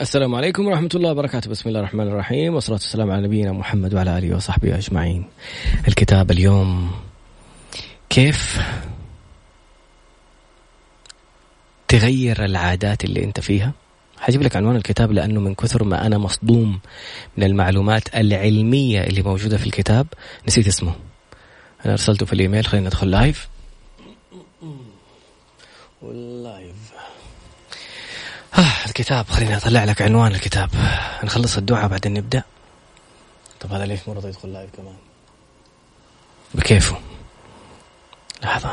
السلام عليكم ورحمة الله وبركاته. بسم الله الرحمن الرحيم. والصلاة والسلام على نبينا محمد وعلى آله وصحبه أجمعين. الكتاب اليوم كيف تغير العادات اللي أنت فيها؟ حجيب لك عنوان الكتاب لأنه من كثر ما أنا مصدوم من المعلومات العلمية اللي موجودة في الكتاب نسيت اسمه. أنا أرسلته في الإيميل خلينا ندخل لايف وال live آه الكتاب خليني أطلع لك عنوان الكتاب. نخلص الدعاء بعدين نبدأ. طب هذا ليش مرة يدخل live كمان؟ بكيفه. لحظة.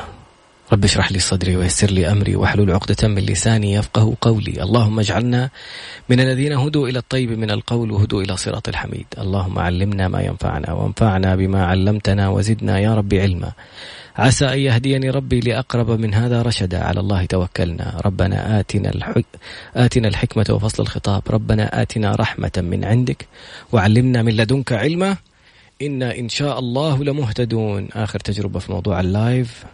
رب اشرح لي صدري ويسر لي أمري واحلل عقدة من لساني يفقه قولي، اللهم اجعلنا من الذين هدوا إلى الطيب من القول وهدوا إلى صراط الحميد، اللهم علمنا ما ينفعنا وانفعنا بما علمتنا وزدنا يا رب علما. عسى أن يهديني ربي لأقرب من هذا رشدا، على الله توكلنا، ربنا آتنا الحك... آتنا الحكمة وفصل الخطاب، ربنا آتنا رحمة من عندك وعلمنا من لدنك علما. إنا إن شاء الله لمهتدون. آخر تجربة في موضوع اللايف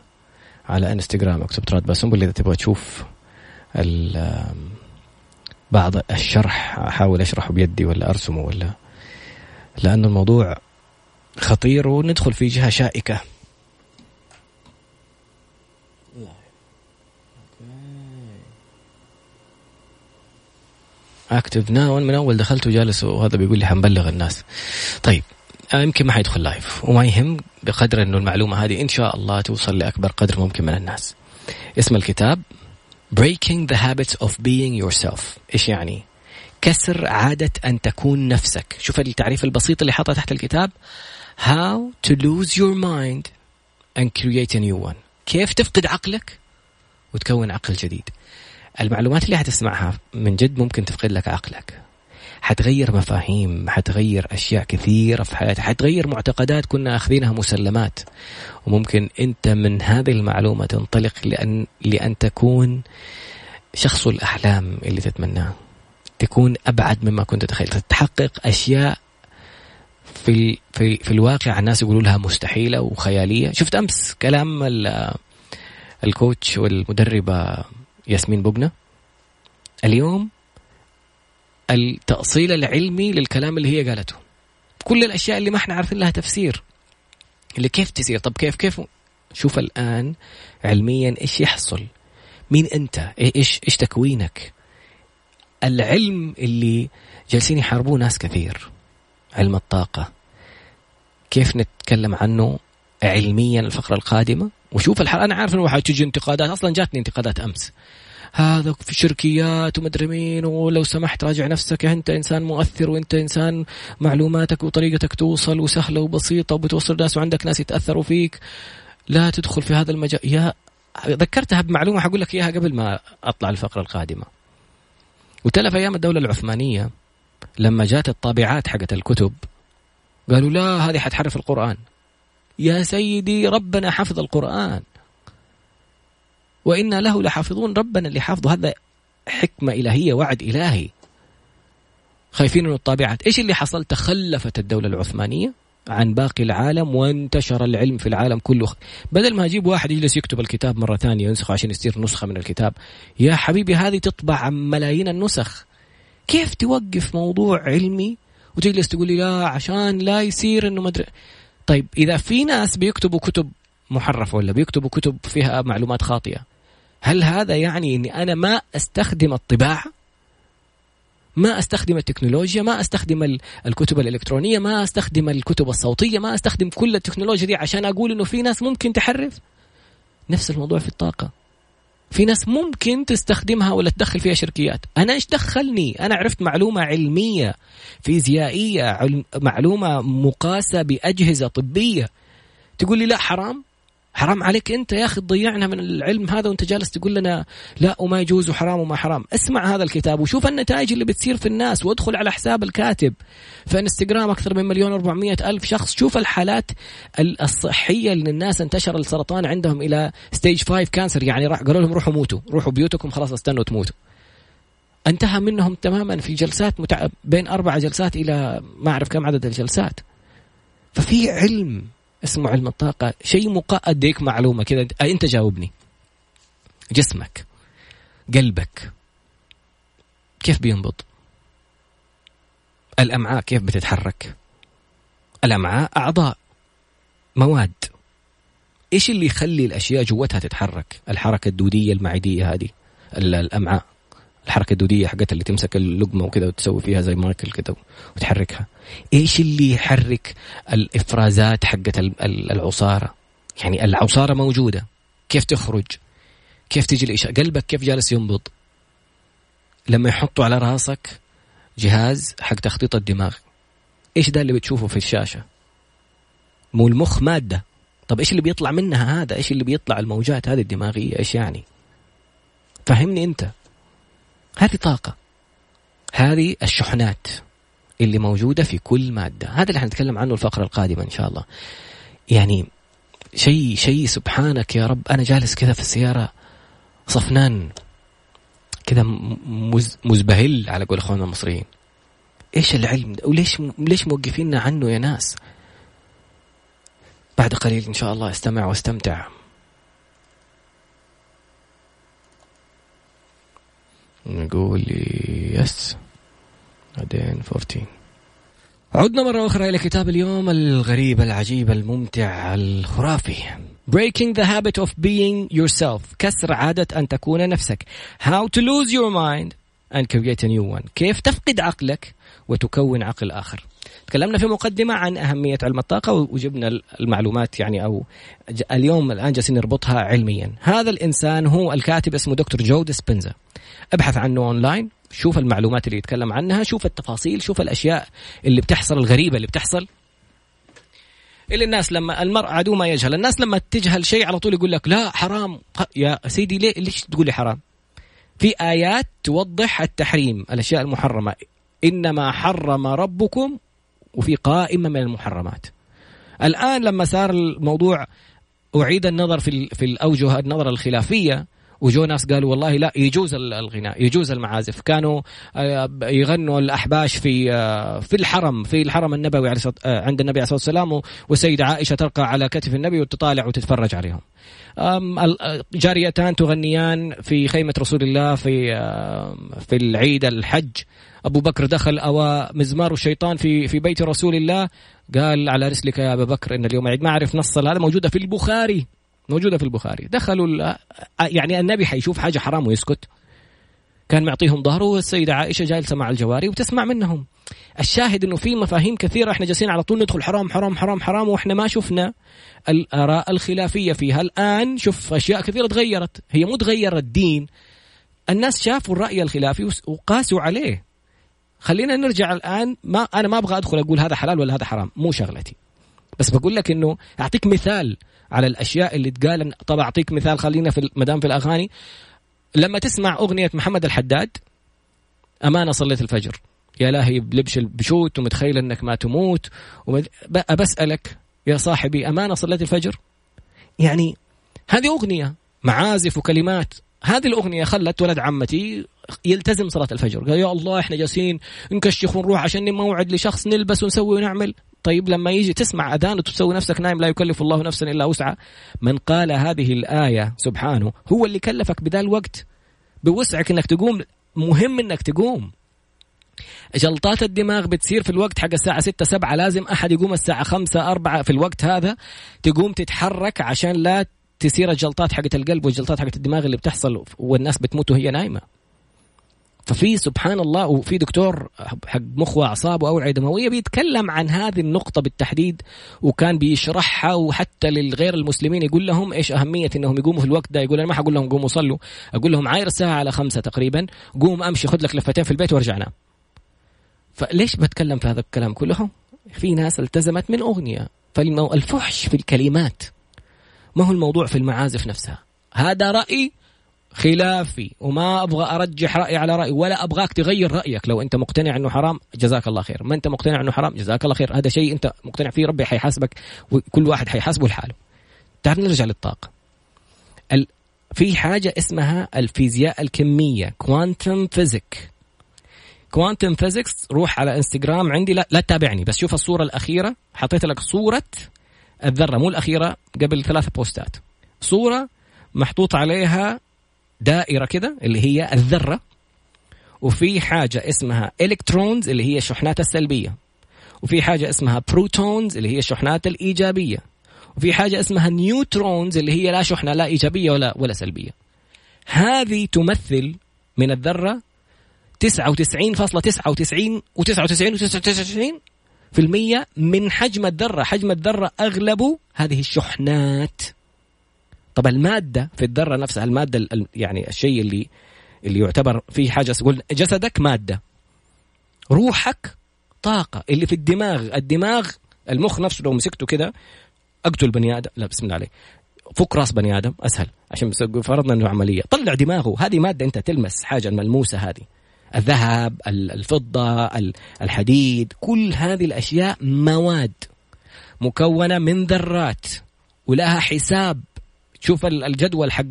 على إنستغرام. أكتب تراد باسنبل إذا تبغى تشوف بعض الشرح أحاول أشرحه بيدي ولا أرسمه ولا لأنه الموضوع خطير وندخل في جهة شائكة. active now من اول دخلت وجالس وهذا بيقول لي حنبلغ الناس. طيب آه، يمكن ما حيدخل live وما يهم بقدر إنه المعلومة هذه إن شاء الله توصل لأكبر قدر ممكن من الناس. اسم الكتاب Breaking the Habits of Being Yourself. إيش يعني؟ كسر عادة أن تكون نفسك. شوف التعريف البسيط اللي حاطه تحت الكتاب. How to lose your mind and create a new one. كيف تفقد عقلك وتكون عقل جديد. المعلومات اللي حتسمعها من جد ممكن تفقد لك عقلك. حتغير مفاهيم حتغير أشياء كثيرة في حياتك حتغير معتقدات كنا أخذينها مسلمات. وممكن أنت من هذه المعلومة تنطلق لأن, لأن تكون شخص الأحلام اللي تتمناه. تكون أبعد مما كنت تتخيل تحقق أشياء في في في الواقع الناس يقولوا لها مستحيلة وخيالية. شفت أمس كلام الكوتش والمدربة ياسمين بوغنا اليوم التأصيل العلمي للكلام اللي هي قالته. كل الأشياء اللي ما إحنا عارفين لها تفسير. اللي كيف تصير طب كيف كيف شوف الآن علميا إيش يحصل؟ مين أنت؟ إيش إيش تكوينك؟ العلم اللي جالسين يحاربوه ناس كثير. علم الطاقة. كيف نتكلم عنه علميا الفقرة القادمة؟ وشوف الحلقة أنا عارف إنه حتجي انتقادات أصلا جاتني انتقادات أمس. هذا في شركيات ومدري مين ولو سمحت راجع نفسك أنت إنسان مؤثر وأنت إنسان معلوماتك وطريقتك توصل وسهلة وبسيطة وبتوصل ناس وعندك ناس يتأثروا فيك. لا تدخل في هذا المجال. يا ذكرتها بمعلومة حقول لك إياها قبل ما أطلع الفقرة القادمة. وتلف أيام الدولة العثمانية. لما جات الطابعات حقت الكتب قالوا لا هذه حتحرف القرآن. يا سيدي ربنا حفظ القرآن. وإنا له لحافظون ربنا اللي حافظه. هذا حكمة إلهية وعد إلهي. خايفين من الطابعات. إيش اللي حصل؟ تخلفت الدولة العثمانية عن باقي العالم وانتشر العلم في العالم كله. بدل ما أجيب واحد يجلس يكتب الكتاب مرة ثانية ينسخه عشان يصير نسخة من الكتاب يا حبيبي هذه تطبع عن ملايين النسخ. كيف توقف موضوع علمي وتجلس تقول لي لا عشان لا يصير إنه مدري طيب إذا في ناس بيكتبوا كتب محرفة ولا بيكتبوا كتب فيها معلومات خاطئة هل هذا يعني إني أنا ما أستخدم الطباعة؟ ما أستخدم التكنولوجيا، ما أستخدم الكتب الإلكترونية، ما أستخدم الكتب الصوتية، ما أستخدم كل التكنولوجيا دي عشان أقول إنه في ناس ممكن تحرف؟ نفس الموضوع في الطاقة. في ناس ممكن تستخدمها ولا تدخل فيها شركيات. أنا إيش دخلني؟ أنا عرفت معلومة علمية فيزيائية علم معلومة مقاسة بأجهزة طبية. تقول لي لا حرام؟ حرام عليك انت يا أخي تضيعنا من العلم هذا وانت جالس تقول لنا لا وما يجوز وحرام وما حرام. اسمع هذا الكتاب وشوف النتائج اللي بتصير في الناس وادخل على حساب الكاتب. في انستغرام أكثر من مليون و400 ألف شخص. شوف الحالات الصحية اللي الناس انتشر السرطان عندهم إلى stage 5 cancer يعني راح قالوا لهم روحوا موتوا. روحوا بيوتكم خلاص استنوا تموتوا. انتهى منهم تماما في جلسات متع... بين أربع جلسات إلى ما أعرف كم عدد الجلسات. ففي علم. اسمه علم الطاقة شيء مقا أديك معلومة كذا. أنت جاوبني. جسمك. قلبك. كيف بينبض؟ الأمعاء كيف بتتحرك؟ الأمعاء أعضاء. مواد. إيش اللي يخلي الأشياء جوتها تتحرك؟ الحركة الدودية المعدية هذه. الأمعاء. الحركة الدودية حقتها اللي تمسك اللقمة وكذا وتسوي فيها زي مايكل كذا وتحركها. إيش اللي يحرك الإفرازات حقت العصارة؟ يعني العصارة موجودة. كيف تخرج؟ كيف تجي الإشارة؟ قلبك كيف جالس ينبض؟ لما يحطوا على راسك جهاز حق تخطيط الدماغ. إيش ده اللي بتشوفه في الشاشة؟ مو المخ مادة. طب إيش اللي بيطلع منها هذا؟ إيش اللي بيطلع الموجات هذه الدماغية؟ إيش يعني؟ فهمني أنت. هذه طاقة. هذه الشحنات اللي موجودة في كل مادة. هذا اللي حنتكلم عنه الفقرة القادمة إن شاء الله. يعني شيء شيء سبحانك يا رب. أنا جالس كذا في السيارة صفنان كذا مزبهل على قول إخواننا المصريين. إيش العلم ده؟ وليش ليش موقفيننا عنه يا ناس؟ بعد قليل إن شاء الله أستمع وأستمتع. نقول يس بعدين 14 عدنا مرة أخرى إلى كتاب اليوم الغريب العجيب الممتع الخرافي. Breaking the habit of being yourself. كسر عادة أن تكون نفسك. How to lose your mind and create a new one. كيف تفقد عقلك وتكون عقل آخر. تكلمنا في مقدمة عن أهمية علم الطاقة وجبنا المعلومات يعني أو اليوم الآن جالسين نربطها علميا. هذا الإنسان هو الكاتب اسمه دكتور جو ديسبنزا ابحث عنه أونلاين شوف المعلومات اللي يتكلم عنها شوف التفاصيل شوف الأشياء اللي بتحصل الغريبة اللي بتحصل. اللي الناس لما المرء عدو ما يجهل. الناس لما تجهل شيء على طول يقول لك لا حرام. يا سيدي ليه ليش تقول لي حرام؟ في آيات توضح التحريم الأشياء المحرمة. إنما حرم ربكم وفي قائمة من المحرمات. الآن لما صار الموضوع أعيد النظر في في الأوجه النظر الخلافية وجو ناس قالوا والله لا يجوز الغناء يجوز المعازف. كانوا آه، يغنوا الأحباش في آه، في الحرم في الحرم النبوي آه، عند النبي عليه الصلاة والسلام والسيدة عائشة ترقى على كتف النبي وتطالع وتتفرج عليهم. جاريتان تغنيان في خيمة رسول الله في في العيد الحج. أبو بكر دخل أو مزمار الشيطان في في بيت رسول الله. قال على رسلك يا أبا بكر إن اليوم عيد. ما أعرف نص هذا موجودة في البخاري. موجودة في البخاري. دخلوا يعني النبي حيشوف حاجة حرام ويسكت. كان معطيهم ظهره والسيدة عائشة جالسة مع الجواري وتسمع منهم. الشاهد إنه في مفاهيم كثيرة إحنا جالسين على طول ندخل حرام حرام حرام حرام وإحنا ما شفنا الآراء الخلافية فيها. الآن شوف أشياء كثيرة تغيرت. هي مو تغير الدين. الناس شافوا الرأي الخلافي وقاسوا عليه. خلينا نرجع الآن. ما أنا ما أبغى أدخل أقول هذا حلال ولا هذا حرام. مو شغلتي. بس بقول لك إنه أعطيك مثال على الأشياء اللي تقال. طب أعطيك مثال خلينا في مدام في الأغاني. لما تسمع أغنية محمد الحداد أمانة صليت الفجر. يا لاهي بلبش بشوت ومتخيل إنك ما تموت. بسالك يا صاحبي أمانة صليت الفجر؟ يعني هذه أغنية معازف وكلمات هذه الأغنية خلت ولد عمتي يلتزم صلاة الفجر. قال يا الله إحنا جالسين نكشخ ونروح عشان موعد لشخص نلبس ونسوي ونعمل. طيب لما يجي تسمع أذان وتسوي نفسك نايم لا يكلف الله نفسا إلا وسعها. من قال هذه الآية سبحانه هو اللي كلفك بذا الوقت. بوسعك إنك تقوم مهم إنك تقوم. جلطات الدماغ بتصير في الوقت حق الساعة ستة سبعة لازم أحد يقوم الساعة خمسة أربعة في الوقت هذا. تقوم تتحرك عشان لا تصير الجلطات حقت القلب والجلطات حقت الدماغ اللي بتحصل والناس بتموت وهي نايمة. ففي سبحان الله وفي دكتور حق مخ وأعصاب واوعيه دموية بيتكلم عن هذه النقطة بالتحديد وكان بيشرحها وحتى للغير المسلمين يقول لهم إيش أهمية إنهم يقوموا في الوقت ده؟ يقول أنا ما حقول لهم قوموا صلوا. أقول لهم عاير الساعة على خمسة تقريبا قوم أمشي خذ لك لفتين في البيت وارجع نام فليش بتكلم في هذا الكلام كله؟ في ناس التزمت من أغنية. فالفحش في الكلمات. ما هو الموضوع في المعازف نفسها. هذا رأي خلافي وما أبغى أرجح رايي على رأي ولا أبغاك تغير رأيك. لو أنت مقتنع إنه حرام جزاك الله خير. ما أنت مقتنع إنه حرام جزاك الله خير. هذا شيء أنت مقتنع فيه ربي حيحاسبك وكل واحد حيحاسبه لحاله. تعال نرجع للطاقة. ال... في حاجة اسمها الفيزياء الكمية quantum physic quantum physics روح على إنستغرام عندي لا لا تتابعني بس شوف الصورة الأخيرة. حطيت لك صورة الذرة مو الأخيرة قبل ثلاث بوستات. صورة محطوط عليها دائرة كده اللي هي الذرة وفي حاجة اسمها electrons اللي هي الشحنات السلبية. وفي حاجة اسمها protons اللي هي الشحنات الإيجابية. وفي حاجة اسمها neutrons اللي هي لا شحنة لا إيجابية ولا ولا سلبية. هذه تمثل من الذرة 99.99 و99 و99 في المية من حجم الذرة. حجم الذرة أغلبه هذه الشحنات. طب المادة في الذرة نفسها المادة يعني الشيء اللي اللي يعتبر فيه حاجة. تقول جسدك مادة. روحك طاقة. اللي في الدماغ الدماغ المخ نفسه لو مسكته كده اقتل بني آدم. لا بسم الله عليك فك راس بني آدم أسهل. عشان فرضنا إنه عملية. طلع دماغه. هذه مادة أنت تلمس حاجة الملموسة هذه. الذهب الفضة الحديد كل هذه الأشياء مواد مكونة من ذرات ولها حساب. شوف الجدول حق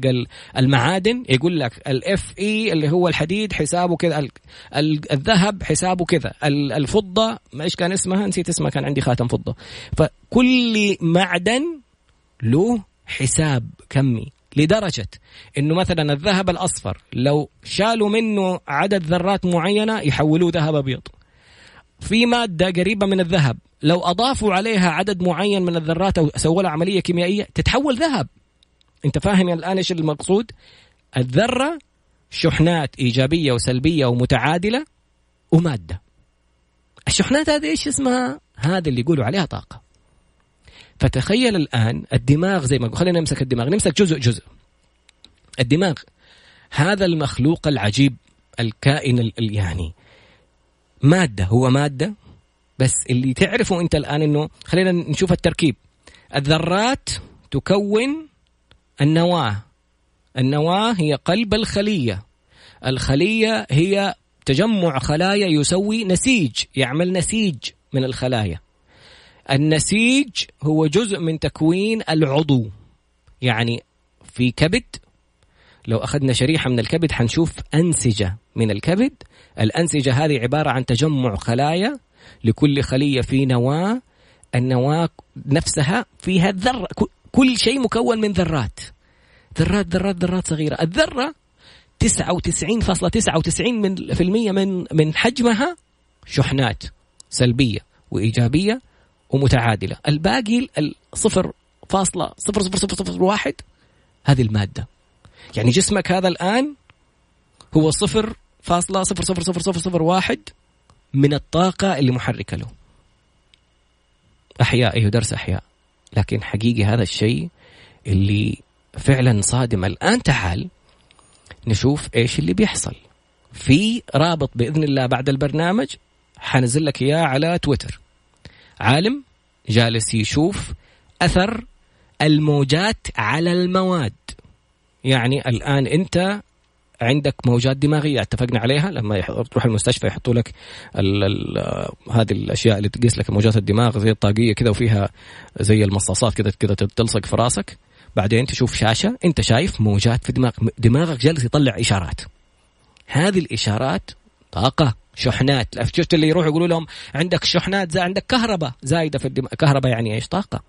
المعادن يقول لك الاف اي اللي هو الحديد حسابه كذا الذهب حسابه كذا الفضة إيش كان اسمها؟ نسيت اسمها كان عندي خاتم فضة. فكل معدن له حساب كمي. لدرجة إنه مثلا الذهب الأصفر لو شالوا منه عدد ذرات معينة يحولوه ذهب أبيض. في مادة قريبة من الذهب لو أضافوا عليها عدد معين من الذرات أو سووا لها عملية كيميائية تتحول ذهب. أنت فاهم الآن إيش المقصود؟ الذرة شحنات إيجابية وسلبية ومتعادلة ومادة. الشحنات هذه إيش اسمها؟ هذا اللي يقولوا عليها طاقة. فتخيل الآن الدماغ زي ما خلينا نمسك الدماغ نمسك جزء جزء. الدماغ هذا المخلوق العجيب الكائن يعني مادة هو مادة بس اللي تعرفه أنت الآن إنه خلينا نشوف التركيب. الذرات تكون النواة. النواة هي قلب الخلية. الخلية هي تجمع خلايا يسوي نسيج يعمل نسيج من الخلايا. النسيج هو جزء من تكوين العضو. يعني في كبد لو أخذنا شريحة من الكبد حنشوف أنسجة من الكبد. الأنسجة هذه عبارة عن تجمع خلايا لكل خلية في نواة. النواة نفسها فيها ذرة كل شيء مكون من ذرات. ذرات ذرات ذرات صغيرة. الذرة 99.99 من في المية من من حجمها شحنات سلبية وإيجابية. ومتعادلة. الباقي الصفر فاصلة صفر صفر صفر صفر واحد هذه المادة. يعني جسمك هذا الآن هو صفر فاصلة صفر صفر صفر صفر صفر واحد من الطاقة اللي محركة له. أحياء أيوه درس أحياء. لكن حقيقي هذا الشيء اللي فعلا صادمة الآن تعال نشوف إيش اللي بيحصل. في رابط بإذن الله بعد البرنامج حنزل لك إياه على تويتر. عالم جالس يشوف أثر الموجات على المواد. يعني الآن أنت عندك موجات دماغية اتفقنا عليها لما تروح المستشفى يحطوا لك ال ال هذه الأشياء اللي تقيس لك موجات الدماغ زي الطاقية كذا وفيها زي المصاصات كذا كذا تلصق في راسك. بعدين تشوف شاشة أنت شايف موجات في دماغ دماغك جالس يطلع إشارات. هذه الإشارات طاقة شحنات. شفت اللي يروحوا يقولوا لهم عندك شحنات زي عندك كهرباء زايدة في الدماغ كهرباء يعني إيش؟ طاقة.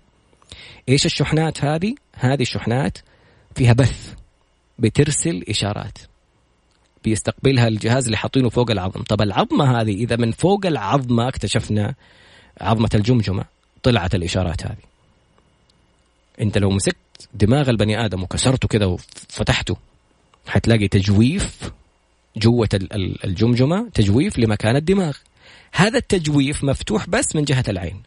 إيش الشحنات هذه؟ هذه الشحنات فيها بث بترسل إشارات. بيستقبلها الجهاز اللي حاطينه فوق العظم. طب العظمة هذه إذا من فوق العظمة اكتشفنا عظمة الجمجمة طلعت الإشارات هذه. أنت لو مسكت دماغ البني آدم وكسرته كذا وفتحته حتلاقي تجويف جوة الجمجمة تجويف لمكان الدماغ. هذا التجويف مفتوح بس من جهة العين.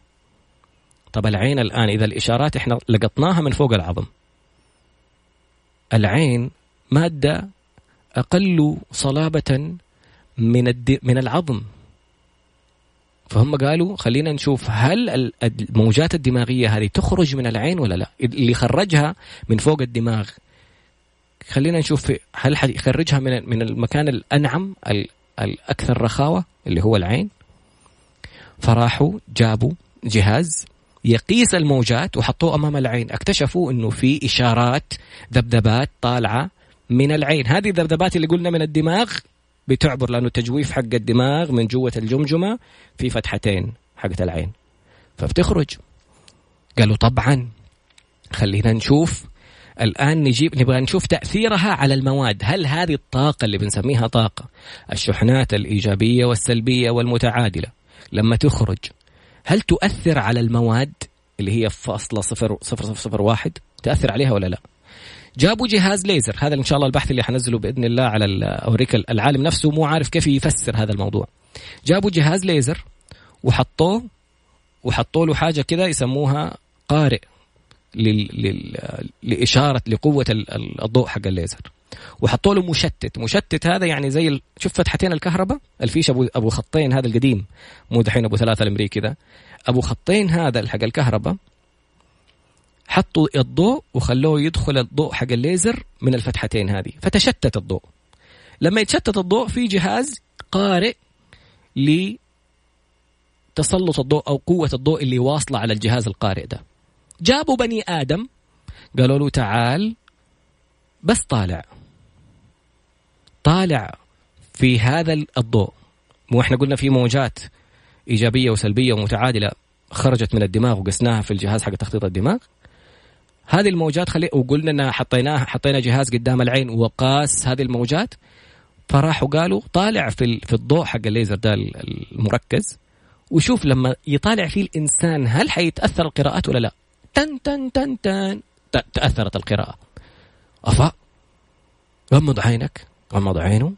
طب العين الآن إذا الإشارات إحنا لقطناها من فوق العظم. العين مادة أقل صلابة من. من العظم. فهم قالوا خلينا نشوف هل الموجات الدماغية هذه تخرج من العين ولا لا؟ اللي خرجها من فوق الدماغ خلينا نشوف هل يخرجها من من المكان الأنعم الأكثر رخاوة اللي هو العين؟ فراحوا جابوا جهاز يقيس الموجات وحطوه أمام العين. اكتشفوا إنه في إشارات ذبذبات طالعة من العين. هذه الذبذبات اللي قلنا من الدماغ بتعبر لأنه التجويف حق الدماغ من جوة الجمجمة في فتحتين حقت العين. فبتخرج. قالوا طبعا خلينا نشوف الآن نجيب نبغى نشوف تأثيرها على المواد. هل هذه الطاقة اللي بنسميها طاقة الشحنات الإيجابية والسلبية والمتعادلة لما تخرج هل تؤثر على المواد اللي هي فاصلة صفر صفر صفر, صفر واحد؟ تأثر عليها ولا لا؟ جابوا جهاز ليزر. هذا إن شاء الله البحث اللي حنزله بإذن الله على أوريك العالم نفسه مو عارف كيف يفسر هذا الموضوع. جابوا جهاز ليزر وحطوه وحطوا له حاجة كذا يسموها قارئ. لل... لل... لإشارة لقوة الضوء حق الليزر. وحطوا له مشتت. مشتت هذا يعني زي. شوف فتحتين الكهرباء. الفيش ابو أبو خطين هذا القديم. مو دحين أبو ثلاثة الأمريكي كذا أبو خطين هذا حق الكهرباء. حطوا الضوء وخلوه يدخل الضوء حق الليزر من الفتحتين هذه. فتشتت الضوء. لما يتشتت الضوء في جهاز قارئ لتسلط الضوء أو قوة الضوء اللي واصلة على الجهاز القارئ ده. جابوا بني آدم قالوا له تعال بس طالع. طالع في هذا الضوء. مو إحنا قلنا في موجات إيجابية وسلبية ومتعادلة خرجت من الدماغ وقسناها في الجهاز حق تخطيط الدماغ. هذه الموجات خلي وقلنا إنها حطيناها حطينا جهاز قدام العين وقاس هذه الموجات. فراحوا قالوا طالع في في الضوء حق الليزر ده المركز. وشوف لما يطالع فيه الإنسان هل حيتأثر القراءات ولا لا؟ تن تن تن تن. تأثرت القراءة. أفا؟ غمض عينك. غمض عينه.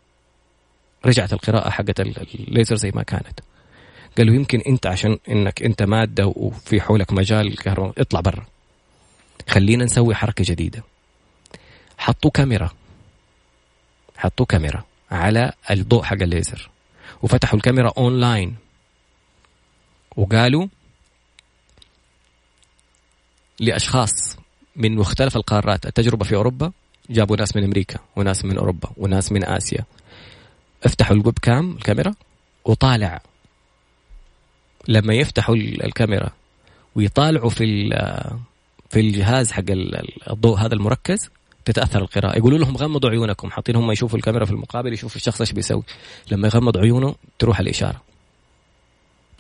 رجعت القراءة حقت الليزر زي ما كانت. قالوا يمكن أنت عشان إنك أنت مادة وفي حولك مجال كهرباء اطلع برا. خلينا نسوي حركة جديدة. حطوا كاميرا. حطوا كاميرا على الضوء حق الليزر. وفتحوا الكاميرا أونلاين. وقالوا لأشخاص من مختلف القارات التجربة في أوروبا جابوا ناس من أمريكا وناس من أوروبا وناس من آسيا. افتحوا ال webcam الكاميرا وطالع. لما يفتحوا الكاميرا ويطالعوا في في الجهاز حق الضوء هذا المركز تتأثر القراءة. يقولوا لهم غمضوا عيونكم حاطين هم يشوفوا الكاميرا في المقابل يشوفوا الشخص إيش بيسوي. لما يغمض عيونه تروح الإشارة.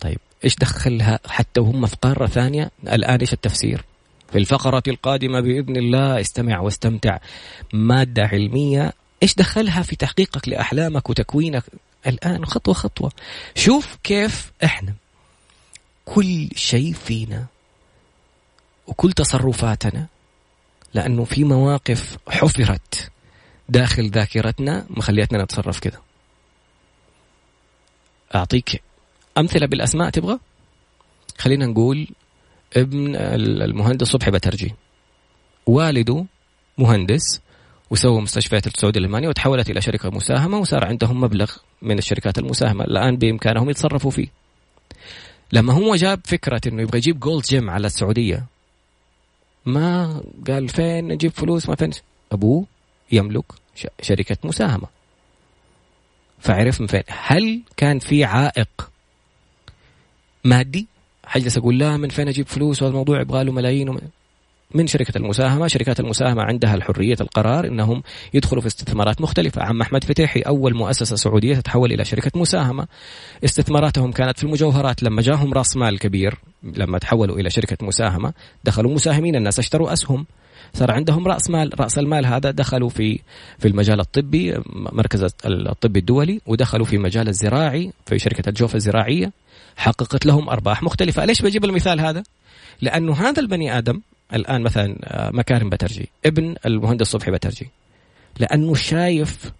طيب إيش دخلها؟ حتى وهم في قارة ثانية الآن إيش التفسير؟ في الفقرة القادمة بإذن الله استمع واستمتع. مادة علمية إيش دخلها في تحقيقك لأحلامك وتكوينك؟ الآن خطوة خطوة. شوف كيف إحنا كل شيء فينا وكل تصرفاتنا لأنه في مواقف حفرت داخل ذاكرتنا مخليتنا نتصرف كذا أعطيك أمثلة بالأسماء تبغى؟ خلينا نقول ابن المهندس صبحي بترجي والده مهندس وسووا مستشفيات السعودية الألمانية وتحولت إلى شركة مساهمة وصار عندهم مبلغ من الشركات المساهمة. الآن بإمكانهم يتصرفوا فيه. لما هو جاب فكرة إنه يبغى يجيب جولد جيم على السعودية ما قال فين نجيب فلوس ما فين؟ أبوه يملك شركة مساهمة. فعرف من فين. هل كان في عائق مادي؟ حجلس أقول لا من فين أجيب فلوس؟ وهذا الموضوع يبغى له ملايين من شركة المساهمة. شركات المساهمة عندها الحرية القرار أنهم يدخلوا في استثمارات مختلفة. عم أحمد فتيحي أول مؤسسة سعودية تتحول إلى شركة مساهمة. استثماراتهم كانت في المجوهرات. لما جاهم رأس مال كبير لما تحولوا إلى شركة مساهمة دخلوا مساهمين. الناس اشتروا أسهم. صار عندهم رأس مال. رأس المال هذا دخلوا في في المجال الطبي مركز الطب الدولي ودخلوا في مجال الزراعي في شركة الجوف الزراعية. حققت لهم أرباح مختلفة. ليش بجيب المثال هذا؟ لأنه هذا البني آدم الآن مثلا آه، مكارم بترجي ابن المهندس صبحي بترجي لأنه شايف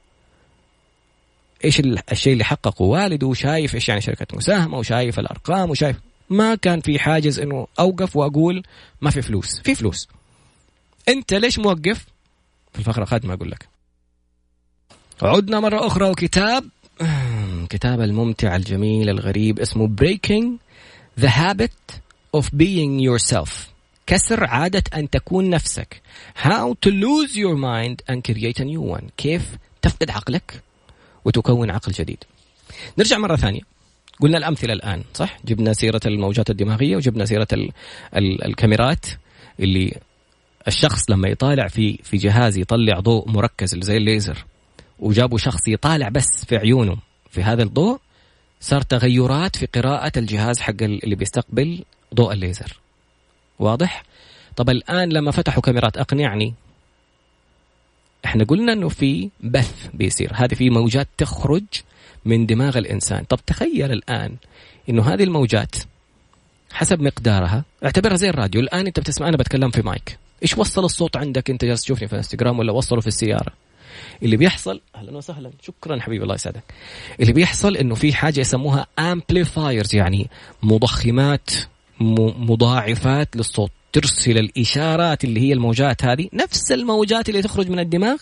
إيش الشيء اللي حققه. والده وشايف إيش يعني شركة مساهمة وشايف الأرقام وشايف ما كان في حاجز إنه أوقف وأقول ما في فلوس. في فلوس. أنت ليش موقف؟ في الفقرة القادمة أقول لك. عدنا مرة أخرى وكتاب. كتاب الممتع الجميل الغريب اسمه Breaking the Habit of Being Yourself. كسر عادة أن تكون نفسك. How to lose your mind and create a new one. كيف تفقد عقلك وتكون عقل جديد. نرجع مرة ثانية. قلنا الأمثلة الآن صح؟ جبنا سيرة الموجات الدماغية وجبنا سيرة ال ال الكاميرات اللي الشخص لما يطالع في في جهاز يطلع ضوء مركز زي الليزر وجابوا شخص يطالع بس في عيونه. في هذا الضوء صار تغيرات في قراءة الجهاز حق اللي بيستقبل ضوء الليزر. واضح؟ طب الآن لما فتحوا كاميرات أقنعني إحنا قلنا إنه في بث بيصير. هذه في موجات تخرج من دماغ الإنسان. طب تخيل الآن إنه هذه الموجات حسب مقدارها اعتبرها زي الراديو. الآن أنت بتسمع أنا بتكلم في مايك. إيش وصل الصوت عندك؟ أنت جالس تشوفني في الانستغرام ولا وصله في السيارة؟ اللي بيحصل أهلا وسهلا. شكرا حبيبي الله يسعدك. اللي بيحصل إنه في حاجة يسموها amplifiers يعني مضخمات مضاعفات للصوت. ترسل الإشارات اللي هي الموجات هذه نفس الموجات اللي تخرج من الدماغ.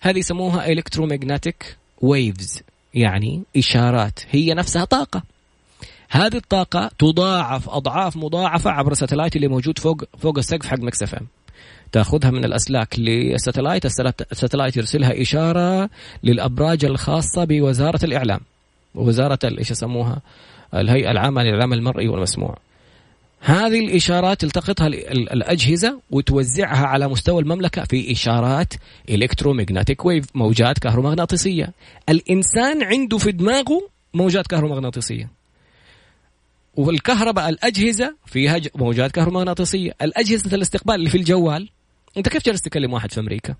هذه يسموها electromagnetic waves يعني إشارات. هي نفسها طاقة. هذه الطاقة تضاعف أضعاف مضاعفة عبر ال satellite اللي موجود فوق فوق السقف حق Mix FM. تاخذها من الأسلاك لل satellite ال satellite يرسلها إشارة للأبراج الخاصة بوزارة الإعلام. وزاره إيش يسموها؟ الهيئة العامة للإعلام المرئي والمسموع. هذه الإشارات تلتقطها الأجهزة وتوزعها على مستوى المملكة في إشارات electromagnetic wave موجات كهرومغناطيسية. الإنسان عنده في دماغه موجات كهرومغناطيسية. والكهرباء الأجهزة فيها موجات كهرومغناطيسية. الأجهزة الاستقبال اللي في الجوال انت كيف جالس تكلم واحد في أمريكا؟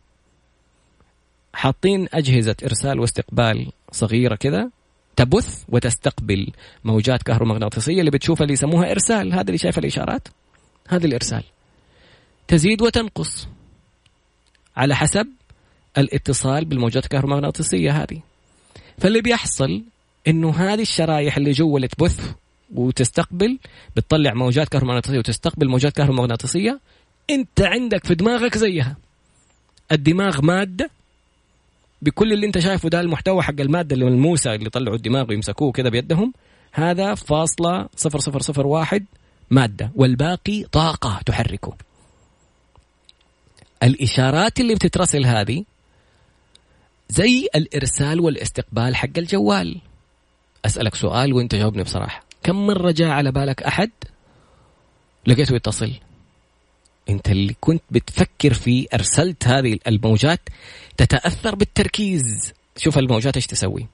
حاطين أجهزة إرسال واستقبال صغيرة كذا تبث وتستقبل موجات كهرومغناطيسية اللي بتشوفها اللي يسموها إرسال. هذا اللي شايف الإشارات؟ هذا الإرسال. تزيد وتنقص على حسب الاتصال بالموجات الكهرومغناطيسية هذه. فاللي بيحصل إنه هذه الشرايح اللي جوا اللي تبث وتستقبل بتطلع موجات كهرومغناطيسية وتستقبل موجات كهرومغناطيسية انت عندك في دماغك زيها. الدماغ مادة بكل اللي انت شايفه ده المحتوى حق المادة اللي الملموسه اللي طلعوا الدماغ ويمسكوه كده بيدهم. هذا فاصلة صفر صفر صفر واحد مادة والباقي طاقة تحركه. الإشارات اللي بتترسل هذه زي الإرسال والإستقبال حق الجوال. أسألك سؤال وانت جاوبني بصراحة. كم مرة جاء على بالك أحد لقيته يتصل؟ انت اللي كنت بتفكر فيه ارسلت هذه الموجات تتاثر بالتركيز. شوف الموجات إيش تسوي.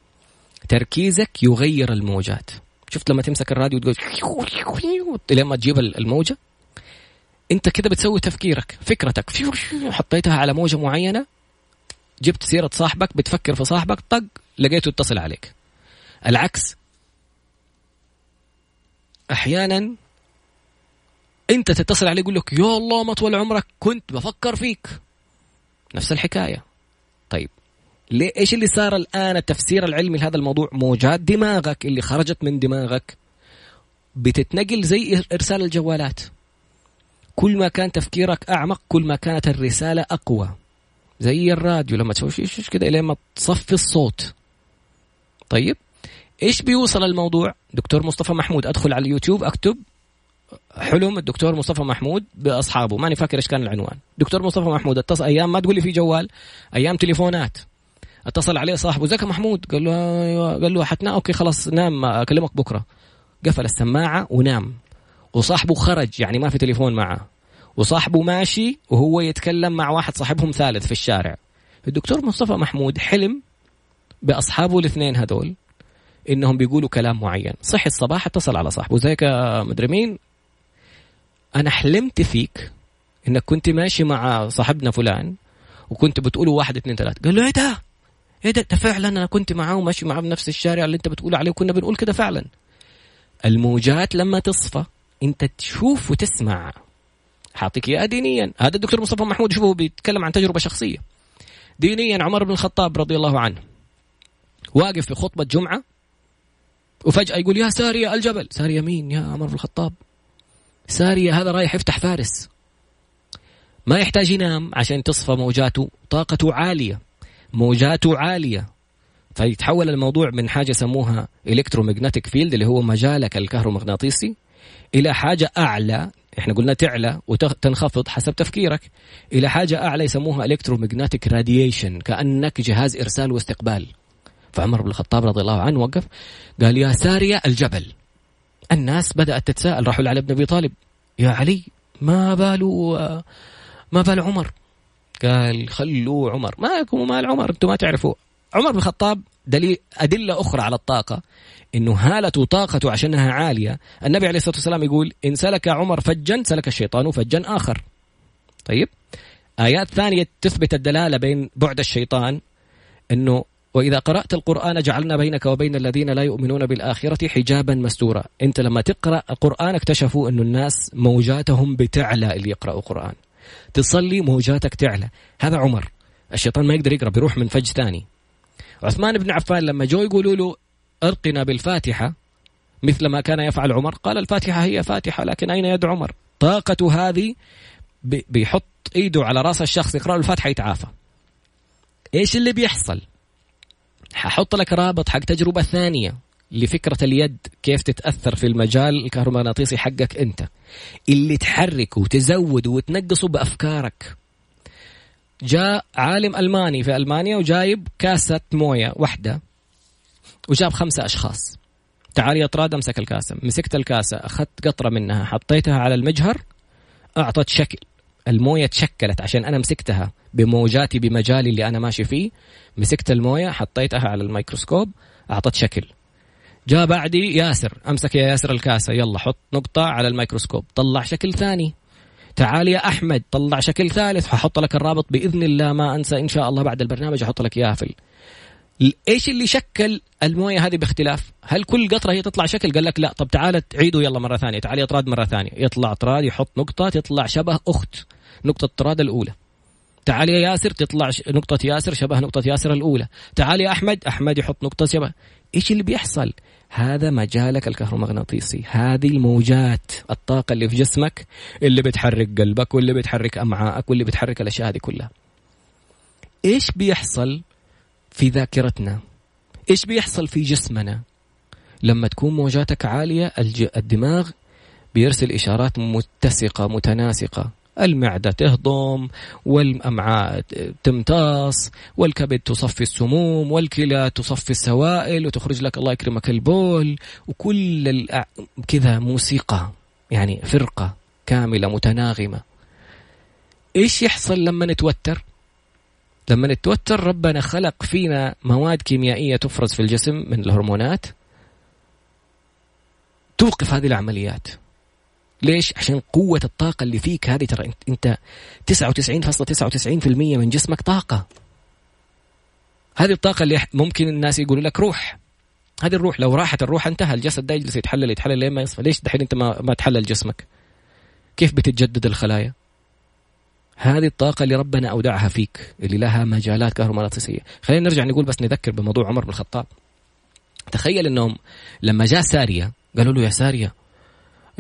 تركيزك يغير الموجات. شفت لما تمسك الراديو وتقول لين ما تجيب الموجة؟ انت كده بتسوي تفكيرك فكرتك. حطيتها على موجة معينة جبت سيرة صاحبك بتفكر في صاحبك طق لقيته يتصل عليك. العكس. أحيانا انت تتصل عليه يقول لك يا الله ما طول عمرك كنت بفكر فيك. نفس الحكاية. طيب ليه إيش اللي صار الآن؟ التفسير العلمي لهذا الموضوع موجات دماغك اللي خرجت من دماغك. بتتنقل زي إرسال الجوالات. كل ما كان تفكيرك أعمق كل ما كانت الرسالة أقوى. زي الراديو لما تسوي شيء كده إلين ما تصفي الصوت. طيب إيش بيوصل الموضوع؟ دكتور مصطفى محمود أدخل على اليوتيوب أكتب حلم الدكتور مصطفى محمود بأصحابه. ماني فاكر إيش كان العنوان. دكتور مصطفى محمود اتصل أيام ما تقول لي في جوال أيام تليفونات. اتصل عليه صاحبه ازيك محمود؟ قال له أيوه. قال له حتنام. okay خلاص نام أكلمك بكرة. قفل السماعة ونام. وصاحبه خرج يعني ما في تليفون معه. وصاحبه ماشي وهو يتكلم مع واحد صاحبهم ثالث في الشارع. الدكتور مصطفى محمود حلم بأصحابه الاثنين هذول إنهم بيقولوا كلام معين. صحي الصباح اتصل على صاحبه. زيك مدري مين؟ أنا حلمت فيك إنك كنت ماشي مع صاحبنا فلان وكنت بتقولوا واحد اثنين ثلاثة قال له إيه ده؟ إيه ده؟ فعلا أنا كنت معاه وماشي معاه بنفس الشارع اللي أنت بتقول عليه وكنا بنقول كده فعلا. الموجات لما تصفى أنت تشوف وتسمع. حاعطيك إياها دينيا، هذا الدكتور مصطفى محمود شوفوا بيتكلم عن تجربة شخصية. دينيا عمر بن الخطاب رضي الله عنه واقف في خطبة جمعة وفجأة يقول يا سارية الجبل، سارية مين؟ يا عمر بن الخطاب. سارية هذا رايح يفتح فارس. ما يحتاج ينام عشان تصفى موجاته طاقته عالية موجاته عالية. فيتحول الموضوع من حاجة سموها electromagnetic field اللي هو مجالك الكهرومغناطيسي إلى حاجة أعلى إحنا قلنا تعلى وتنخفض حسب تفكيرك إلى حاجة أعلى يسموها electromagnetic radiation كأنك جهاز إرسال واستقبال. فعمر بن الخطاب رضي الله عنه وقف قال يا سارية الجبل. الناس بدأت تتساءل راحوا لعلي بن أبي طالب. يا علي ما باله ما بال عمر؟ قال خلوا عمر. ما لكم مال عمر أنتم ما تعرفوا عمر بن الخطاب دليل أدلة أخرى على الطاقة إنه هالته طاقته عشانها عالية. النبي عليه الصلاة والسلام يقول إن سلك عمر فجا سلك الشيطان فجا آخر. طيب؟ آيات ثانية تثبت الدلالة بين بعد الشيطان أنه وإذا قرأت القرآن جعلنا بينك وبين الذين لا يؤمنون بالآخرة حجابا مستورا. أنت لما تقرأ القرآن اكتشفوا أن الناس موجاتهم بتعلى اللي يقرأوا قرآن. تصلي موجاتك تعلى. هذا عمر. الشيطان ما يقدر يقرأ بيروح من فج ثاني. عثمان بن عفان لما جو يقولوا له أرقنا بالفاتحة مثل ما كان يفعل عمر قال الفاتحة هي فاتحة لكن أين يد عمر؟ طاقة هذه بيحط إيده على رأس الشخص يقرأ الفاتحة يتعافى. إيش اللي بيحصل؟ ححط لك رابط حق تجربة ثانية لفكرة اليد كيف تتأثر في المجال الكهرومغناطيسي حقك أنت. اللي تحركه وتزوده وتنقصه بأفكارك. جاء عالم ألماني في ألمانيا وجايب كاسة موية واحدة وجاب خمسة أشخاص. تعال يا طراد أمسك الكاسة. مسكت الكاسة أخذت قطرة منها حطيتها على المجهر أعطت شكل. الموية تشكلت عشان أنا مسكتها بموجاتي بمجالي اللي أنا ماشي فيه. مسكت الموية حطيتها على الميكروسكوب أعطت شكل. جاء بعدي ياسر أمسك يا ياسر الكاسة يلا حط نقطة على الميكروسكوب. طلع شكل ثاني. تعال يا أحمد طلع شكل ثالث ححط لك الرابط بإذن الله ما أنسى إن شاء الله بعد البرنامج أحط لك اياها في إيش اللي شكل الموية هذه باختلاف؟ هل كل قطرة هي تطلع شكل؟ قال لك لا. طب تعال عيدوا يلا مرة ثانية، تعال يا طراد مرة ثانية، يطلع طراد يحط نقطة تطلع شبه أخت. نقطة طراد الأولى. تعال يا ياسر تطلع نقطة ياسر شبه نقطة ياسر الأولى. تعال يا أحمد أحمد يحط نقطة شبه. إيش اللي بيحصل؟ هذا مجالك الكهرومغناطيسي. هذه الموجات الطاقة اللي في جسمك اللي بتحرك قلبك واللي بتحرك أمعائك واللي بتحرك الأشياء هذه كلها. إيش بيحصل في ذاكرتنا؟ إيش بيحصل في جسمنا؟ لما تكون موجاتك عالية الدماغ بيرسل إشارات متسقة متناسقة. المعدة تهضم والأمعاء تمتص والكبد تصفي السموم والكلى تصفي السوائل وتخرج لك الله يكرمك البول وكل كذا موسيقى يعني فرقة كاملة متناغمة. إيش يحصل لما نتوتر؟ لما نتوتر ربنا خلق فينا مواد كيميائية تفرز في الجسم من الهرمونات توقف هذه العمليات. ليش؟ عشان قوة الطاقة اللي فيك هذه ترى أنت 99.99% من جسمك طاقة. هذه الطاقة اللي ممكن الناس يقولوا لك روح. هذه الروح لو راحت الروح انتهى الجسد ده يجلس يتحلل يتحلل لين ما يصفى، ليش دحين أنت ما ما تحلل جسمك؟ كيف بتتجدد الخلايا؟ هذه الطاقة اللي ربنا أودعها فيك اللي لها مجالات كهرومغناطيسية خلينا نرجع نقول بس نذكر بموضوع عمر بن الخطاب تخيل أنهم لما جاء سارية قالوا له يا سارية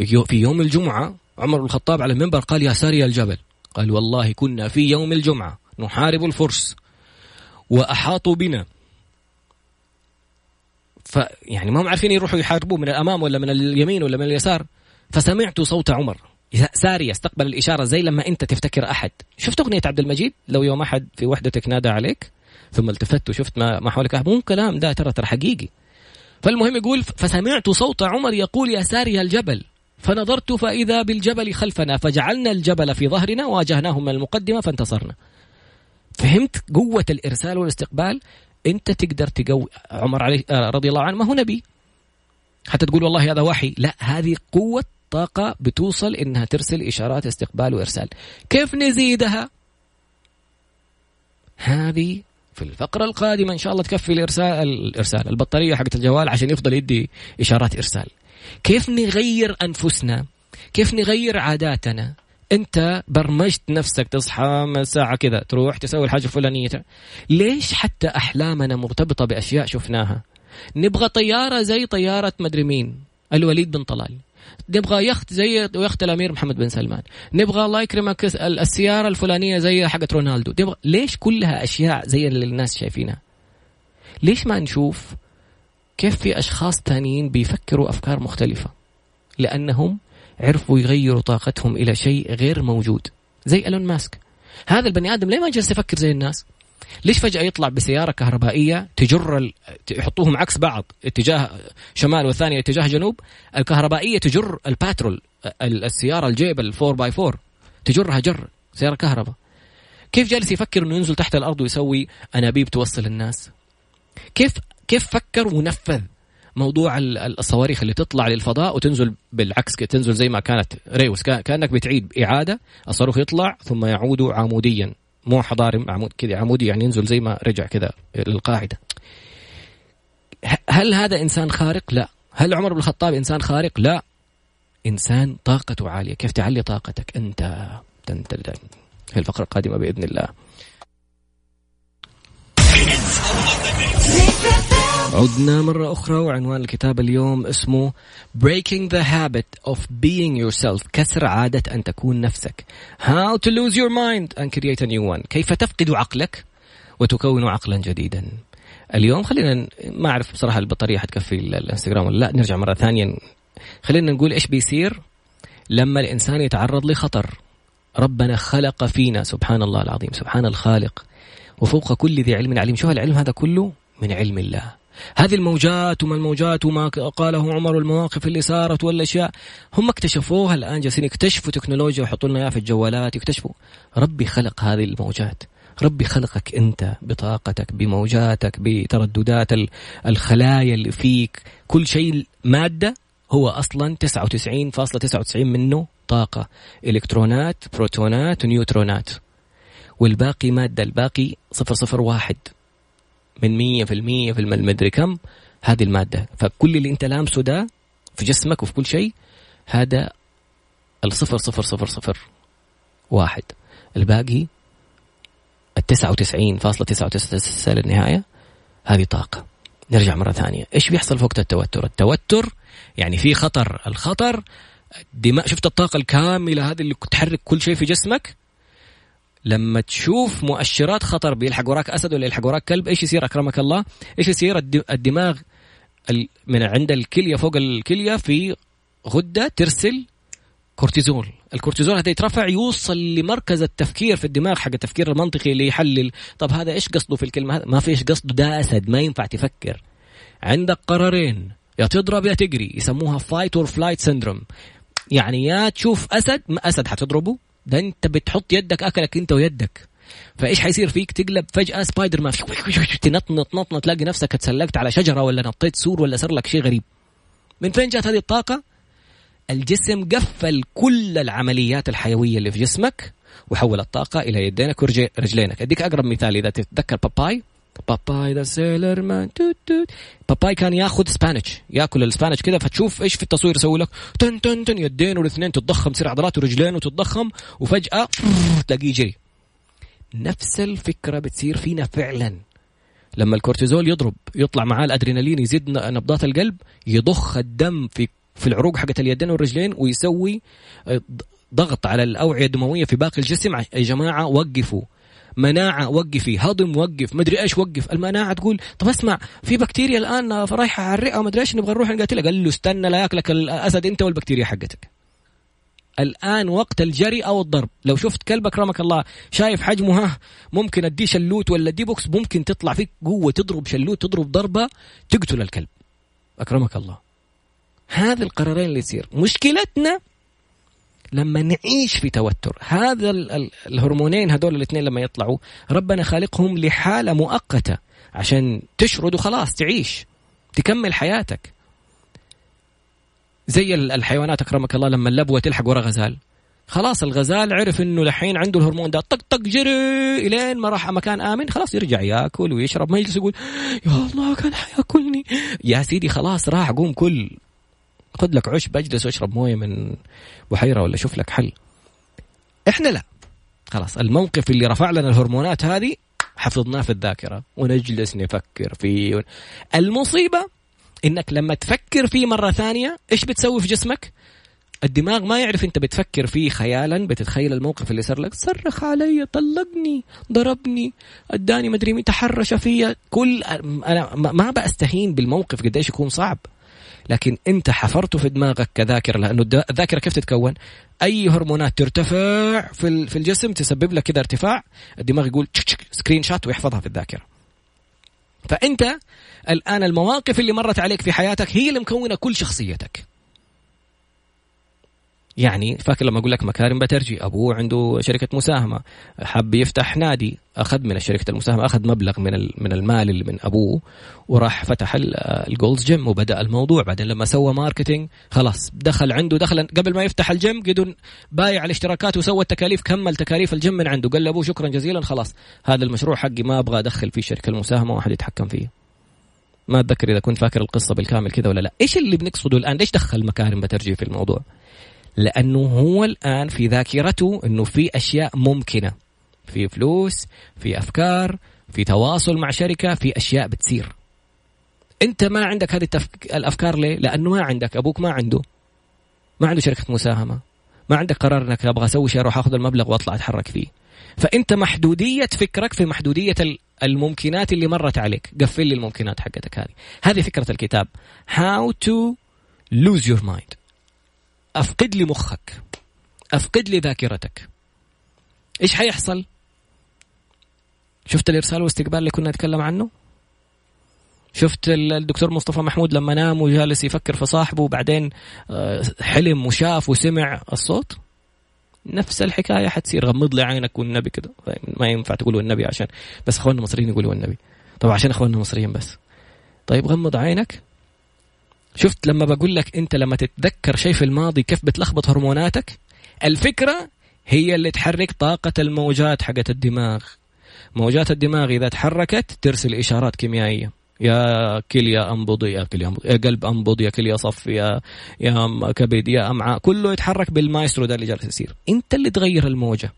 في يوم الجمعة عمر بن الخطاب على المنبر قال يا سارية الجبل. قال والله كنا في يوم الجمعة نحارب الفرس وأحاطوا بنا. فيعني ما هم عارفين يروحوا يحاربوا من الأمام ولا من اليمين ولا من اليسار. فسمعت صوت عمر. ساري يستقبل الإشارة زي لما أنت تفتكر أحد. شفت أغنية عبد المجيد؟ لو يوم أحد في وحدتك نادى عليك. ثم التفت وشفت ما, ما حولك. مو كلام ده ترى ترى حقيقي. فالمهم يقول فسمعت صوت عمر يقول يا ساري الجبل. فنظرت فإذا بالجبل خلفنا فجعلنا الجبل في ظهرنا واجهناهم من المقدمة فانتصرنا. فهمت قوة الإرسال والاستقبال؟ أنت تقدر تقوي عمر عليه آه، رضي الله عنه. ما هو نبي؟ حتى تقول والله هذا وحي. لا هذه قوة طاقة بتوصل إنها ترسل إشارات استقبال وإرسال. كيف نزيدها؟ هذه في الفقرة القادمة إن شاء الله تكفي الإرسال الإرسال البطارية حقت الجوال عشان يفضل يدي إشارات إرسال. كيف نغير أنفسنا؟ كيف نغير عاداتنا؟ أنت برمجت نفسك تصحى ساعة كذا تروح تسوي الحاجة الفلانية. ليش حتى أحلامنا مرتبطة بأشياء شفناها؟ نبغى طيارة زي طيارة مدري مين الوليد بن طلال. نبغى يخت زي يخت الأمير محمد بن سلمان. نبغى الله يكرمك السيارة الفلانية زي حقت رونالدو. نبغى ليش كلها أشياء زي اللي الناس شايفينها؟ ليش ما نشوف كيف في أشخاص ثانيين بيفكروا أفكار مختلفة؟ لأنهم عرفوا يغيروا طاقتهم إلى شيء غير موجود زي إيلون ماسك. هذا البني آدم ليه ما جالس يفكر زي الناس؟ ليش فجأة يطلع بسيارة كهربائية تجر ال... يحطوهم عكس بعض اتجاه شمال والثانية اتجاه جنوب؟ الكهربائية تجر الباترول السيارة الجيب ال four by four تجرها جر سيارة كهرباء. كيف جالس يفكر إنه ينزل تحت الأرض ويسوي أنابيب توصل الناس؟ كيف كيف فكر ونفذ موضوع الصواريخ اللي تطلع للفضاء وتنزل بالعكس تنزل زي ما كانت reverse كأنك بتعيد إعادة الصاروخ يطلع ثم يعود عموديا. مو حضاري عمود كذا عمودي يعني ينزل زي ما رجع كذا للقاعدة. هل هذا إنسان خارق؟ لا. هل عمر بن الخطاب إنسان خارق؟ لا. إنسان طاقته عالية. كيف تعلي طاقتك؟ أنت. في الفقرة القادمة بإذن الله. عدنا مرة أخرى وعنوان الكتاب اليوم اسمه Breaking the Habit of Being Yourself كسر عادة أن تكون نفسك. How to lose your mind and create a new one. كيف تفقد عقلك وتكون عقلا جديدا. اليوم خلينا ما أعرف بصراحة البطارية حتكفي الانستغرام ولا لأ. نرجع مرة ثانية خلينا نقول إيش بيصير لما الإنسان يتعرض لخطر. ربنا خلق فينا سبحان الله العظيم سبحان الخالق. وفوق كل ذي علم عليم. شو العلم هذا كله؟ من علم الله. هذه الموجات وما الموجات وما قاله عمر والمواقف اللي صارت والأشياء هم اكتشفوها الآن جالسين يكتشفوا تكنولوجيا ويحطوا لنا إياها في الجوالات يكتشفوا ربي خلق هذه الموجات ربي خلقك أنت بطاقتك بموجاتك بترددات الخلايا اللي فيك كل شيء مادة هو أصلا 99.99 منه طاقة إلكترونات بروتونات ونيوترونات والباقي مادة الباقي 001 من 100% في المدري كم هذه المادة. فكل اللي انت لامسه ده في جسمك وفي كل شيء هذا الصفر صفر صفر صفر واحد. الباقي التسعة وتسعين فاصلة تسعة وتسعة للنهاية هذه طاقة. نرجع مرة ثانية. إيش بيحصل فوق التوتر؟ التوتر يعني في خطر. الخطر دماء شفت الطاقة الكاملة هذه اللي تحرك كل شيء في جسمك؟ لما تشوف مؤشرات خطر بيلحق وراك أسد ولا يلحق وراك كلب إيش يصير؟ أكرمك الله؟ إيش يصير؟ الدماغ من عند الكلية فوق الكلية في غدة ترسل كورتيزول. الكورتيزول هذا يترفع يوصل لمركز التفكير في الدماغ حق التفكير المنطقي اللي يحلل طب هذا إيش قصده في الكلمة هذا ما في إيش قصده ده أسد ما ينفع تفكر. عندك قرارين يا تضرب يا تجري يسموها fight or flight syndrome يعني يا تشوف أسد ما أسد حتضربه. ده انت بتحط يدك اكلك انت ويدك. فايش حيصير فيك؟ تقلب فجأة سبايدر مان تنطنط نطنط تلاقي نفسك اتسلقت على شجرة ولا نطيت سور ولا صار لك شيء غريب. من فين جات هذه الطاقة؟ الجسم قفل كل العمليات الحيوية اللي في جسمك وحول الطاقة إلى يدينك ورجلينك أديك أقرب مثال إذا تتذكر باباي. باباي the sailor man توت توت باباي كان ياخذ spinach ياكل ال spinach كذا فتشوف إيش في التصوير يسوي لك. تن تن تن يدين والاثنين تتضخم تصير عضلات ورجلين تتضخم وفجأة تلاقيه يجري. نفس الفكرة بتصير فينا فعلا. لما الكورتيزول يضرب يطلع معاه الأدرينالين يزيد نبضات القلب يضخ الدم في في العروق حقت اليدين والرجلين ويسوي آه، ضغط على الأوعية الدموية في باقي الجسم. يا جماعة وقفوا. مناعة وقفي هضم وقف مدري إيش وقف. المناعة تقول طب اسمع في بكتيريا الآن رايحة على الرئة ومدري إيش نبغى نروح نقاتلها. قال له استنى لا يأكلك الأسد أنت والبكتيريا حقتك. الآن وقت الجري أو الضرب. لو شفت كلب اكرمك الله شايف حجمه ها ممكن أديه شلوت ولا دي box ممكن تطلع فيك قوة تضرب شلوت تضرب ضربة تقتل الكلب. أكرمك الله. هذا القرارين اللي يصير. مشكلتنا لما نعيش في توتر. هذا الهرمونين هذول الاثنين لما يطلعوا ربنا خالقهم لحالة مؤقتة عشان تشرد وخلاص تعيش تكمل حياتك. زي الحيوانات أكرمك الله لما اللبوة تلحق ورا غزال. خلاص الغزال عرف إنه الحين عنده الهرمون ده طق طق جري إلين ما راح مكان آمن خلاص يرجع ياكل ويشرب ما يجلس يقول يا الله كان حياكلني. يا سيدي خلاص راح قوم كل خذ لك عشب اجلس واشرب موية من بحيرة ولا شوف لك حل. إحنا لا. خلاص الموقف اللي رفع لنا الهرمونات هذه حفظناه في الذاكرة. ونجلس نفكر فيه المصيبة إنك لما تفكر فيه مرة ثانية إيش بتسوي في جسمك؟ الدماغ ما يعرف أنت بتفكر فيه خيالا بتتخيل الموقف اللي صار لك. صرخ علي طلقني ضربني أداني مدري مين تحرش فيا. كل أنا ما بستهين بالموقف قديش يكون صعب. لكن انت حفرته في دماغك كذاكرة لأنه الذاكرة كيف تتكون؟ أي هرمونات ترتفع في في الجسم تسبب لك كذا ارتفاع الدماغ يقول screenshot ويحفظها في الذاكرة. فأنت الآن المواقف اللي مرت عليك في حياتك هي اللي مكونة كل شخصيتك. يعني فاكر لما أقول لك مكارم بترجي أبوه عنده شركة مساهمة. حب يفتح نادي أخذ من شركه المساهمة أخذ مبلغ من من المال اللي من أبوه وراح فتح ال Gold's Gym وبدأ الموضوع. بعدين لما سوى marketing خلاص دخل عنده دخل قبل ما يفتح الجيم قدر بايع الاشتراكات وسوى التكاليف كمل تكاليف الجيم من عنده. قال لأبوه شكرا جزيلا خلاص هذا المشروع حقي ما أبغى أدخل فيه شركة المساهمة واحد يتحكم فيه. ما أتذكر إذا كنت فاكر القصة بالكامل كذا ولا لا. إيش اللي بنقصده الآن؟ ليش دخل مكارم بترجي في الموضوع؟ لأنه هو الآن في ذاكرته إنه في أشياء ممكنة. في فلوس في أفكار في تواصل مع شركة في أشياء بتصير. أنت ما عندك هذه التفك... الأفكار ليه؟ لأنه ما عندك أبوك ما عنده. ما عنده شركة مساهمة. ما عندك قرار إنك أبغى أسوي شيء أروح أخذ المبلغ وأطلع أتحرك فيه. فأنت محدودية فكرك في محدودية الممكنات اللي مرت عليك. قفل لي الممكنات حقتك هذه. هذه فكرة الكتاب. How to lose your mind. أفقد لي مخك. أفقد لي ذاكرتك. إيش حيحصل؟ شفت الإرسال والاستقبال اللي كنا نتكلم عنه؟ شفت الدكتور مصطفى محمود لما نام وجالس يفكر في صاحبه وبعدين آه، حلم وشاف وسمع الصوت؟ نفس الحكاية حتصير. غمض لي عينك والنبي كده. ما ينفع تقول والنبي عشان بس إخواننا المصريين يقولوا والنبي. طبعا عشان إخواننا المصريين بس. طيب غمض عينك. شفت لما بقول لك انت لما تتذكر شيء في الماضي كيف بتلخبط هرموناتك؟ الفكرة هي اللي تحرك طاقة الموجات حقت الدماغ. موجات الدماغ إذا تحركت ترسل إشارات كيميائية. يا كلية انبض يا كلية انبض يا قلب انبض يا كلية صف يا يا كبد يا أمعاء. كله يتحرك بالمايسترو ده اللي جالس يصير. أنت اللي تغير الموجة.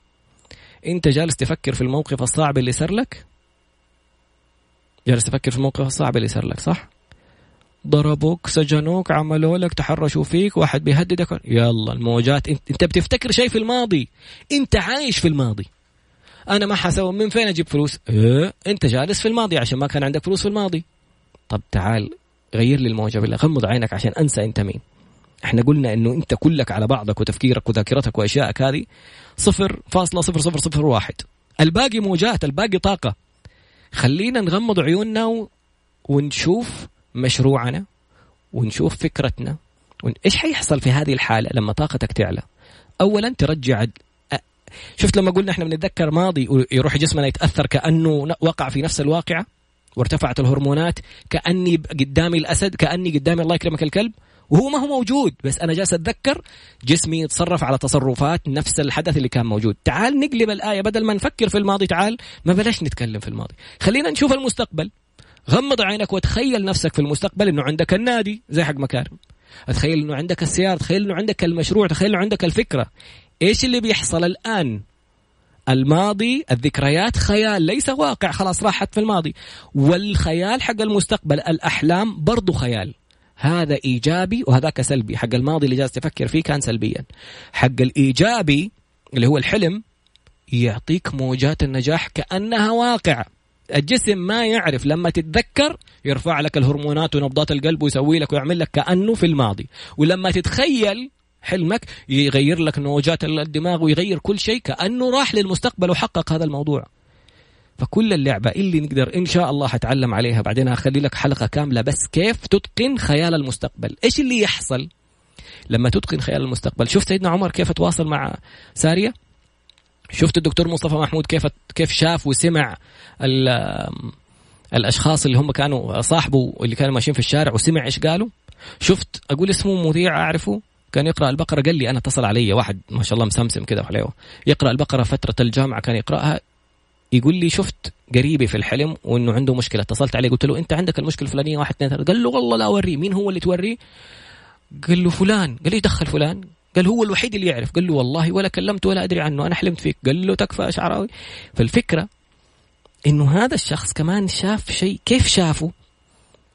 أنت جالس تفكر في الموقف الصعب اللي صار لك؟ جالس تفكر في الموقف الصعب اللي صار لك صح؟ ضربوك سجنوك عملوا لك تحرشوا فيك واحد بيهددك. يلا الموجات. إنت بتفتكر شيء في الماضي؟ إنت عايش في الماضي. أنا ما حسوي من فين أجيب فلوس؟ إيه؟ إنت جالس في الماضي عشان ما كان عندك فلوس في الماضي. طب تعال غير لي الموجة بالله. غمض عينك عشان أنسى أنت مين. إحنا قلنا إنه أنت كلك على بعضك وتفكيرك وذاكرتك وأشيائك هذه صفر فاصلة صفر صفر صفر واحد. الباقي موجات الباقي طاقة. خلينا نغمض عيوننا و... ونشوف مشروعنا ونشوف فكرتنا. إيش حيحصل في هذه الحالة لما طاقتك تعلى؟ اولا ترجع شفت لما قلنا إحنا بنتذكر ماضي ويروح جسمنا يتأثر كأنه وقع في نفس الواقعة؟ وارتفعت الهرمونات كأني قدامي الأسد كأني قدامي الله يكرمك الكلب وهو ما هو موجود. بس أنا جالس أتذكر جسمي يتصرف على تصرفات نفس الحدث اللي كان موجود. تعال نقلب الآية بدل ما نفكر في الماضي تعال ما بلاش نتكلم في الماضي. خلينا نشوف المستقبل. غمض عينك وتخيل نفسك في المستقبل إنه عندك النادي زي حق مكارم. تخيل إنه عندك السيارة تخيل إنه عندك المشروع تخيل إنه عندك الفكرة. إيش اللي بيحصل الآن؟ الماضي الذكريات خيال ليس واقع خلاص راحت في الماضي. والخيال حق المستقبل الأحلام برضو خيال. هذا إيجابي وهذاك سلبي. حق الماضي اللي جالس تفكر فيه كان سلبيا. حق الإيجابي اللي هو الحلم يعطيك موجات النجاح كأنها واقع. الجسم ما يعرف لما تتذكر يرفع لك الهرمونات ونبضات القلب ويسوي لك ويعمل لك كأنه في الماضي. ولما تتخيل حلمك يغير لك نوجات الدماغ ويغير كل شيء كأنه راح للمستقبل وحقق هذا الموضوع. فكل اللعبة اللي نقدر إن شاء الله حتعلم عليها بعدين أخلي لك حلقة كاملة بس كيف تتقن خيال المستقبل. إيش اللي يحصل لما تتقن خيال المستقبل؟ شفت سيدنا عمر كيف تواصل مع سارية. شفت الدكتور مصطفى محمود كيف كيف شاف وسمع الأشخاص اللي هم كانوا صاحبه اللي كانوا ماشيين في الشارع وسمع إيش قالوا؟ شفت أقول اسمه مذيع أعرفه؟ كان يقرأ البقرة قال لي أنا اتصل علي واحد ما شاء الله مسمسم كذا وحليوه يقرأ البقرة فترة الجامعة كان يقرأها. يقول لي شفت قريبي في الحلم وإنه عنده مشكلة. اتصلت عليه قلت له أنت عندك المشكلة الفلانية؟ واحد اثنين ثلاثة. قال له والله لا أوريه. مين هو اللي توريه؟ قال له فلان. قال لي دخل فلان. قال هو الوحيد اللي يعرف. قال له والله ولا كلمت ولا أدري عنه أنا حلمت فيك. قال له تكفى شعراوي. فالفكرة إنه هذا الشخص كمان شاف شيء. كيف شافه؟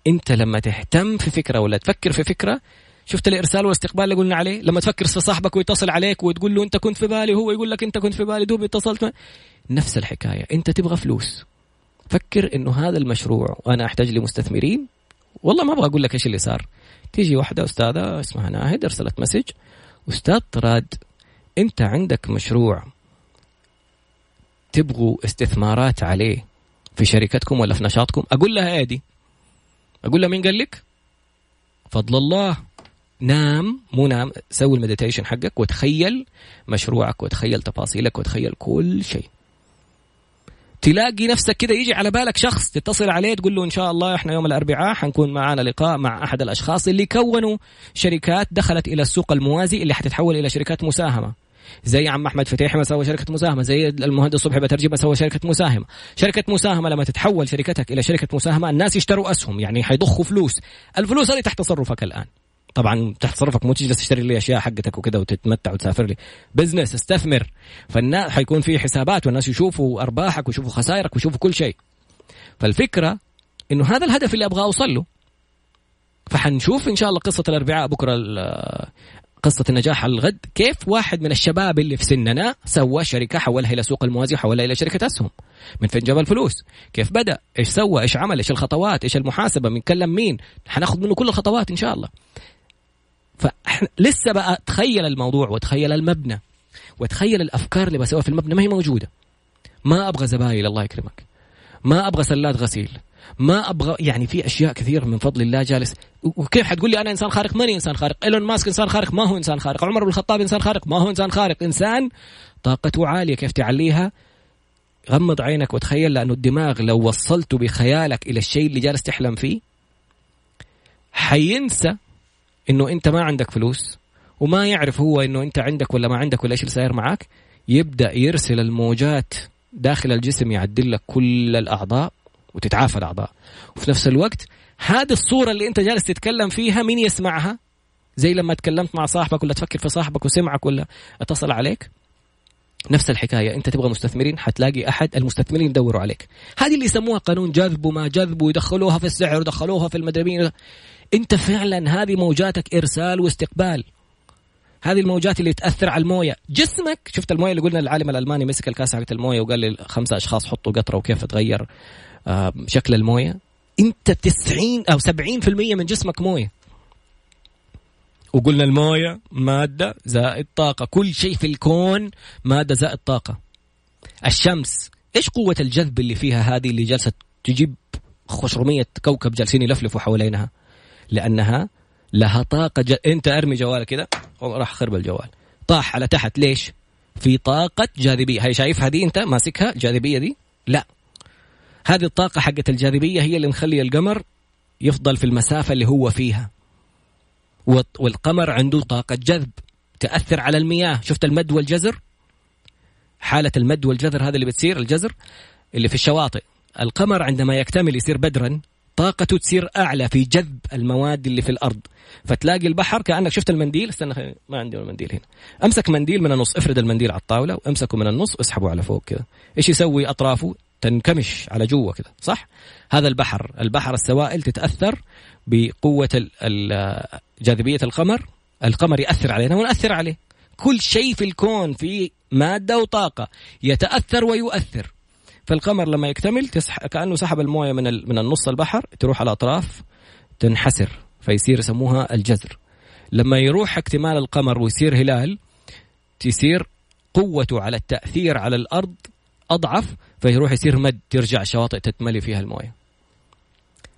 أنت لما تهتم في فكرة ولا تفكر في فكرة شفت الإرسال والاستقبال اللي قلنا عليه؟ لما تفكر في صاحبك ويتصل عليك وتقول له أنت كنت في بالي وهو يقول لك أنت كنت في بالي دوب اتصلت نفس الحكاية. أنت تبغى فلوس. فكر إنه هذا المشروع وأنا أحتاج لمستثمرين. والله ما أبغى أقول لك إيش اللي صار. تيجي واحدة أستاذة اسمها ناهد أرسلت message. أستاذ طراد أنت عندك مشروع تبغوا استثمارات عليه في شركتكم ولا في نشاطكم؟ أقول لها ايدي أقول لها مين قال لك؟ فضل الله نام مو نام سوي ال meditation حقك وتخيل مشروعك وتخيل تفاصيلك وتخيل كل شيء. تلاقي نفسك كده يجي على بالك شخص تتصل عليه تقول له إن شاء الله إحنا يوم الأربعاء حنكون معنا لقاء مع أحد الأشخاص اللي كونوا شركات دخلت إلى السوق الموازي اللي حتتحول إلى شركات مساهمة. زي عم أحمد فتيحي ما سوى شركة مساهمة زي المهندس صبحي بترجي ما سوى شركة مساهمة. شركة مساهمة لما تتحول شركتك إلى شركة مساهمة الناس يشتروا أسهم يعني حيضخوا فلوس. الفلوس هذه تحت تصرفك الآن. طبعا تحت تصرفك مو تجلس تشتري لي أشياء حقتك وكذا وتتمتع وتسافر لي. بزنس استثمر. فالناس حيكون في حسابات والناس يشوفوا أرباحك ويشوفوا خسائرك ويشوفوا كل شيء. فالفكرة إنه هذا الهدف اللي أبغى أوصل له. فحنشوف إن شاء الله قصة الأربعاء بكرة قصة النجاح الغد. كيف واحد من الشباب اللي في سننا سوى شركة حولها إلى سوق الموازي وحولها إلى شركة أسهم. من فين جاب الفلوس؟ كيف بدأ؟ إيش سوى؟ إيش عمل؟ إيش الخطوات؟ إيش المحاسبة؟ بنكلم مين؟ حناخذ منه كل الخطوات إن شاء الله. فاحنا لسه بقى تخيل الموضوع وتخيل المبنى وتخيل الأفكار اللي بسويها في المبنى ما هي موجودة. ما أبغى زبايل الله يكرمك. ما أبغى سلات غسيل. ما أبغى يعني في أشياء كثيره من فضل الله جالس. وكيف حتقول لي أنا إنسان خارق؟ ماني إنسان خارق. إيلون ماسك إنسان خارق؟ ما هو إنسان خارق. عمر بن الخطاب إنسان خارق؟ ما هو إنسان خارق. إنسان طاقته عالية. كيف تعليها؟ غمض عينك وتخيل لأنه الدماغ لو وصلته بخيالك إلى الشيء اللي جالس تحلم فيه حينسى إنه أنت ما عندك فلوس وما يعرف هو إنه أنت عندك ولا ما عندك ولا إيش اللي صاير معك يبدأ يرسل الموجات داخل الجسم يعدل لك كل الأعضاء وتتعافى الأعضاء. وفي نفس الوقت هذه الصورة اللي أنت جالس تتكلم فيها مين يسمعها؟ زي لما تكلمت مع صاحبك ولا تفكر في صاحبك وسمعك ولا اتصل عليك؟ نفس الحكاية أنت تبغى مستثمرين حتلاقي أحد المستثمرين يدوروا عليك. هذه اللي يسموها قانون جذب وما جذب ويدخلوها في السعر ودخلوها في المدربين. انت فعلا هذه موجاتك إرسال واستقبال. هذه الموجات اللي تأثر على الموية. جسمك شفت الموية اللي قلنا العالم الألماني مسك الكاسه حقت الموية وقال لي خمسة أشخاص حطوا قطرة وكيف تغير آه، شكل الموية. انت 90 أو 70% من جسمك موية. وقلنا الموية مادة زائد طاقة. كل شيء في الكون مادة زائد طاقة. الشمس إيش قوة الجذب اللي فيها هذه اللي جالسة تجيب خشرمية كوكب جالسين يلفلفوا حوالينها؟ لأنها لها طاقة ج... أنت أرمي جوالك كذا راح خرب الجوال. طاح على تحت ليش؟ في طاقة جاذبية. هاي شايفها دي أنت ماسكها الجاذبية دي؟ لا. هذه الطاقة حقت الجاذبية هي اللي مخلي القمر يفضل في المسافة اللي هو فيها. والقمر عنده طاقة جذب تأثر على المياه. شفت المد والجزر؟ حالة المد والجزر هذا اللي بتصير الجزر اللي في الشواطئ. القمر عندما يكتمل يصير بدرا طاقته تصير أعلى في جذب المواد اللي في الأرض. فتلاقي البحر كأنك شفت المنديل. استنى ما عندي المنديل هنا. امسك منديل من النص افرد المنديل على الطاولة وامسكه من النص واسحبه على فوق كذا إيش يسوي أطرافه؟ تنكمش على جوا كذا صح؟ هذا البحر. البحر السوائل تتأثر بقوة جاذبية القمر. القمر يأثر علينا ونأثر عليه. كل شيء في الكون في مادة وطاقة يتأثر ويؤثر. فالقمر لما يكتمل تسح... كأنه سحب الموية من ال... من النص البحر تروح على الأطراف تنحسر فيصير يسموها الجزر لما يروح اكتمال القمر ويصير هلال تصير قوته على التأثير على الأرض أضعف فيروح يصير مد ترجع الشواطئ تتملي فيها الموية.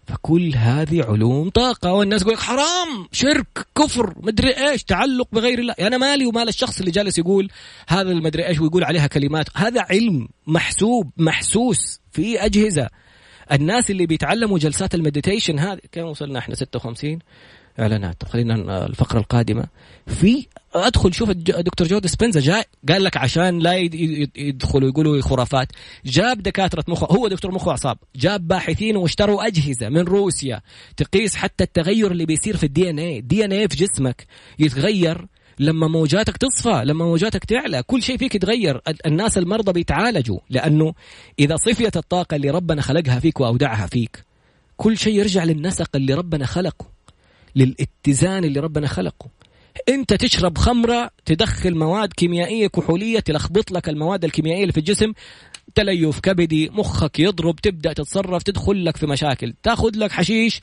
فكل هذه علوم طاقة والناس يقول حرام شرك كفر مدري إيش تعلق بغير الله. أنا مالي ومال الشخص اللي جالس يقول هذا المدري إيش ويقول عليها كلمات. هذا علم محسوب محسوس في أجهزة. الناس اللي بيتعلموا جلسات ال meditation هذه كم وصلنا إحنا؟ 56 اعلانات خلينا الفقرة القادمة. في أدخل شوف دكتور جو ديسبنزا جاء قال لك عشان لا يدخلوا يقولوا خرافات. جاب دكاترة مخ هو دكتور مخ وأعصاب. جاب باحثين واشتروا أجهزة من روسيا تقيس حتى التغير اللي بيصير في ال DNA ال DNA في جسمك يتغير لما موجاتك تصفى لما موجاتك تعلى. كل شيء فيك يتغير. الناس المرضى بيتعالجوا لأنه إذا صفيت الطاقة اللي ربنا خلقها فيك وأودعها فيك كل شيء يرجع للنسق اللي ربنا خلقه. للاتزان اللي ربنا خلقه. انت تشرب خمرة تدخل مواد كيميائية كحولية تلخبط لك المواد الكيميائية اللي في الجسم تليف كبدي مخك يضرب تبدأ تتصرف تدخل لك في مشاكل. تاخذ لك حشيش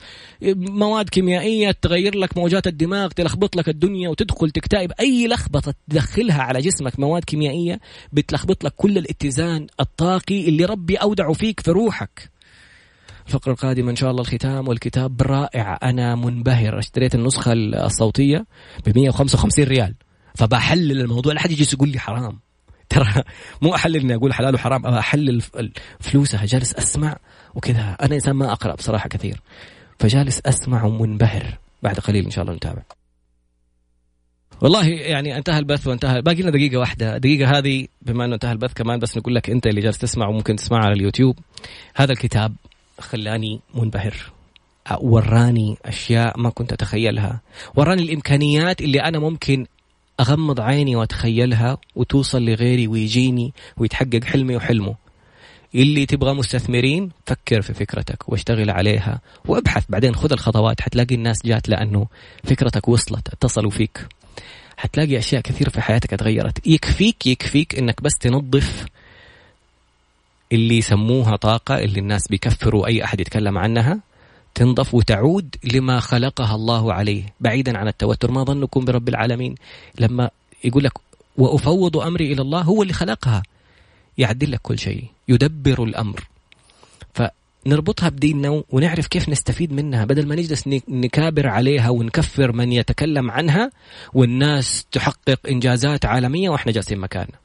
مواد كيميائية تغير لك موجات الدماغ تلخبط لك الدنيا وتدخل تكتئب. أي لخبطة تدخلها على جسمك مواد كيميائية بتلخبط لك كل الاتزان الطاقي اللي ربي أودعه فيك في روحك. الفقرة القادمة إن شاء الله الختام والكتاب رائع. أنا منبهر. اشتريت النسخة الصوتية ب 155 ريال. فبحلل الموضوع. لا حد يجي يقول لي حرام. ترى مو احلل اني أقول حلال وحرام. أحلل فلوسها. جالس أسمع وكذا. أنا إنسان ما أقرأ بصراحة كثير. فجالس أسمع ومنبهر. بعد قليل إن شاء الله نتابع. والله يعني انتهى البث وانتهى باقي لنا دقيقة واحدة، الدقيقة هذه بما إنه انتهى البث كمان بس نقول لك أنت اللي جالس تسمع وممكن تسمع على اليوتيوب. هذا الكتاب خلاني منبهر. وراني أشياء ما كنت أتخيلها، وراني الإمكانيات اللي أنا ممكن أغمض عيني وأتخيلها وتوصل لغيري ويجيني ويتحقق حلمي وحلمه. اللي تبغى مستثمرين فكر في فكرتك واشتغل عليها وابحث. بعدين خذ الخطوات. حتلاقي الناس جات لأنه فكرتك وصلت اتصلوا فيك. حتلاقي أشياء كثيرة في حياتك اتغيرت. يكفيك يكفيك إنك بس تنظف اللي يسموها طاقة اللي الناس بيكفروا أي أحد يتكلم عنها تنضف وتعود لما خلقها الله عليه. بعيدا عن التوتر ما ظنكم برب العالمين. لما يقول لك وأفوض أمري إلى الله هو اللي خلقها. يعدل لك كل شيء يدبر الأمر. نربطها بديننا ونعرف كيف نستفيد منها. بدل ما نجلس نكابر عليها ونكفر من يتكلم عنها والناس تحقق إنجازات عالمية وإحنا جالسين مكاننا.